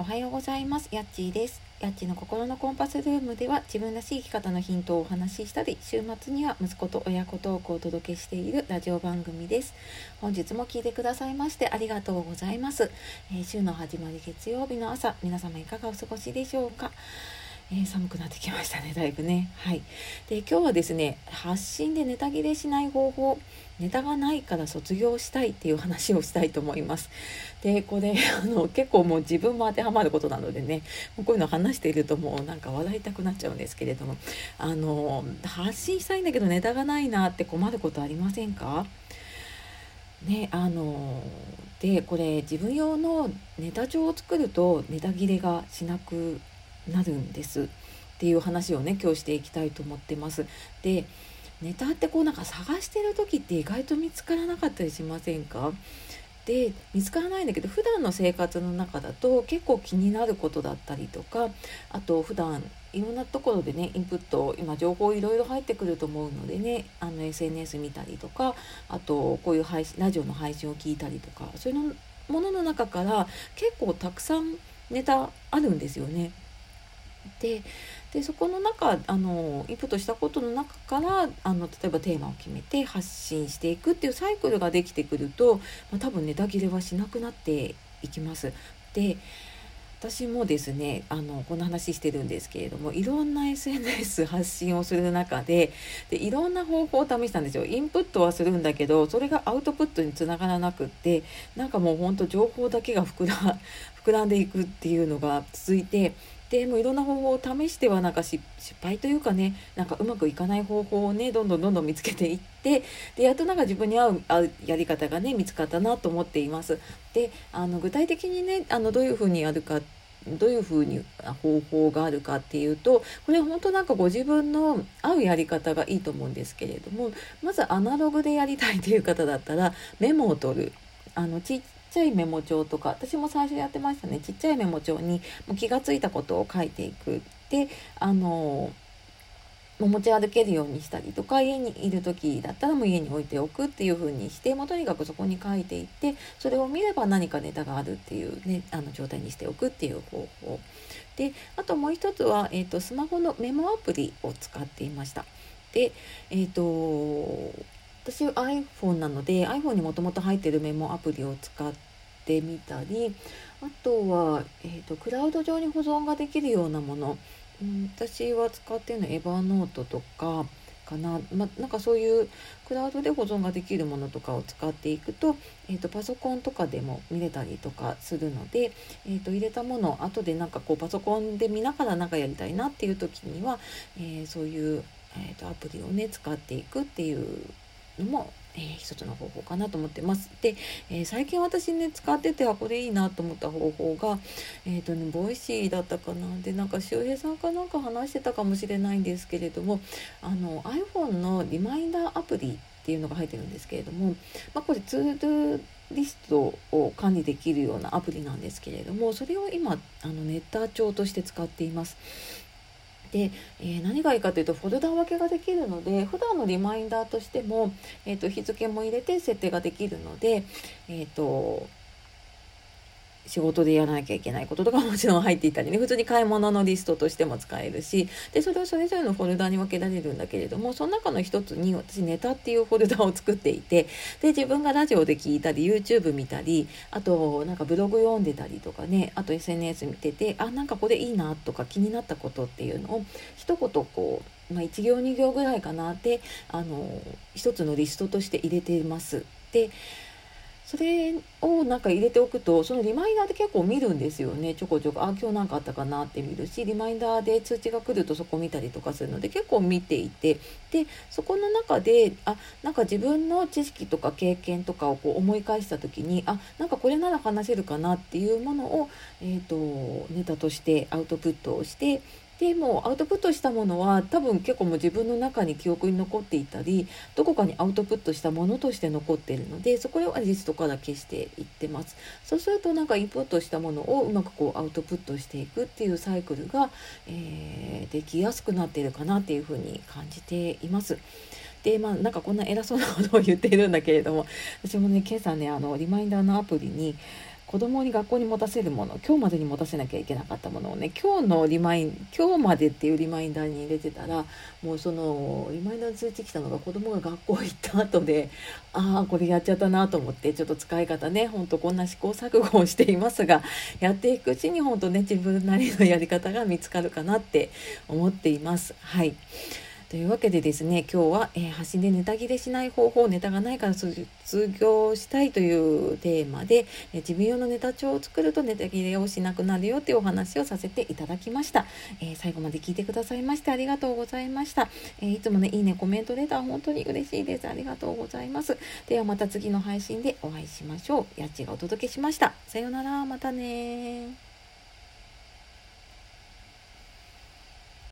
おはようございます。やっちーです。やっちの心のコンパスルームでは自分らしい生き方のヒントをお話ししたり、週末には息子と親子トークをお届けしているラジオ番組です。本日も聞いてくださいましてありがとうございます。えー、週の始まり月曜日の朝、皆様いかがお過ごしでしょうか？えー、寒くなってきましたねだいぶね。はい。で今日はですね発信でネタ切れしない方法ネタがないから卒業したいっていう話をしたいと思います。でこれ あの結構もう自分も当てはまることなのでねこういうの話しているともうなんか笑いたくなっちゃうんですけれどもあの発信したいんだけどネタがないなって困ることありませんか？ねあのでこれ自分用のネタ帳を作るとネタ切れがしなくなるんですっていう話をね今日していきたいと思ってます。でネタってこうなんか探してる時って意外と見つからなかったりしませんか？で見つからないんだけど普段の生活の中だと結構気になることだったりとかあと普段いろんなところでねインプット今情報いろいろ入ってくると思うのでねあの SNS 見たりとかあとこういう配信ラジオの配信を聞いたりとかそういうのものの中から結構たくさんネタあるんですよね。ででそこの中あのインプットしたことの中からあの例えばテーマを決めて発信していくっていうサイクルができてくると、まあ、多分ネタ切れはしなくなっていきます。で私もですねあのこんな話してるんですけれどもいろんな SNS 発信をする中ででいろんな方法を試したんですよインプットはするんだけどそれがアウトプットにつながらなくってなんかもうほんと情報だけが膨ら膨らんでいくっていうのが続いてでもいろんな方法を試してはなんか失敗というかねなんかうまくいかない方法をねどんどんどんどん見つけていってでやっとなんか自分に合う合うやり方がね見つかったなと思っています。であの具体的にねあのどういうふうにやるかどういうふうに方法があるかっていうとこれ本当なんかご自分の合うやり方がいいと思うんですけれどもまずアナログでやりたいという方だったらメモを取るあのちちゃいメモ帳とか私も最初やってましたね。ちっちゃいメモ帳にもう気が付いたことを書いていく。であの持ち歩けるようにしたりとか家にいる時だったらもう家に置いておくっていう風にしてもとにかくそこに書いていってそれを見れば何かネタがあるっていうねあの状態にしておくっていう方法。であともう一つは、えーと、スマホのメモアプリを使っていました。でえっ、ー、と私 iPhone なので iPhone にもともと入ってるメモアプリを使ってみたりあとは、えーと、クラウド上に保存ができるようなもの、うん、私は使ってるのはエヴァノートとかかな,、ま、なんかそういうクラウドで保存ができるものとかを使っていくと,、えーと、パソコンとかでも見れたりとかするので、えーと、入れたものを後でなんかこうパソコンで見ながら何かやりたいなっていう時には、えー、そういう、えーとアプリをね使っていくっていうのも、えー、一つの方法かなと思ってます。で、えー、最近私ね使っててあこれいいなと思った方法がえっ、ー、とね Voicy だったかなでなんか周平さんかなんか話してたかもしれないんですけれどもあの iPhone のリマインダーアプリっていうのが入ってるんですけれども、まあ、これツードゥリストを管理できるようなアプリなんですけれどもそれを今あのネッター帳として使っています。で、えー、何がいいかというとフォルダ分けができるので普段のリマインダーとしても、えーと、日付も入れて設定ができるので、えーと仕事でやらなきゃいけないこととかもちろん入っていたりね。普通に買い物のリストとしても使えるし。でそれをそれぞれのフォルダに分けられるんだけれどもその中の一つに私ネタっていうフォルダを作っていて。で自分がラジオで聞いたり YouTube 見たりあとなんかブログ読んでたりとかね。あと SNS 見ててあなんかこれいいなとか気になったことっていうのを一言こう、まあ、1行2行ぐらいかなってあの一つのリストとして入れています。でそれをなんか入れておくとそのリマインダーで結構見るんですよね。ちょこちょこ。あ今日何かあったかなって見るしリマインダーで通知が来るとそこ見たりとかするので結構見ていて。でそこの中であなんか自分の知識とか経験とかをこう思い返した時にあなんかこれなら話せるかなっていうものを、えーとネタとしてアウトプットをしてでもアウトプットしたものは多分結構もう自分の中に記憶に残っていたりどこかにアウトプットしたものとして残っているのでそこはリストから消していってますそうするとなんかインプットしたものをうまくこうアウトプットしていくっていうサイクルが、えー、できやすくなっているかなっていうふうに感じています。でまあなんかこんな偉そうなことを言っているんだけれども私もね今朝ねあのリマインダーのアプリに子供に学校に持たせるもの今日までに持たせなきゃいけなかったものをね今日のリマイン今日までっていうリマインダーに入れてたらもうそのリマインダー通知来たのが子供が学校行った後でああこれやっちゃったなと思ってちょっと使い方ねほんとこんな試行錯誤をしていますがやっていくうちに本当ね自分なりのやり方が見つかるかなって思っています。はいというわけでですね今日は、えー、発信でネタ切れしない方法ネタがないから卒業したいというテーマで、えー、自分用のネタ帳を作るとネタ切れをしなくなるよっていうお話をさせていただきました、えー、最後まで聞いてくださいましてありがとうございました、えいつもねいいねコメントレター本当に嬉しいです。ありがとうございます。ではまた次の配信でお会いしましょう。やっちがお届けしました。さようなら。またね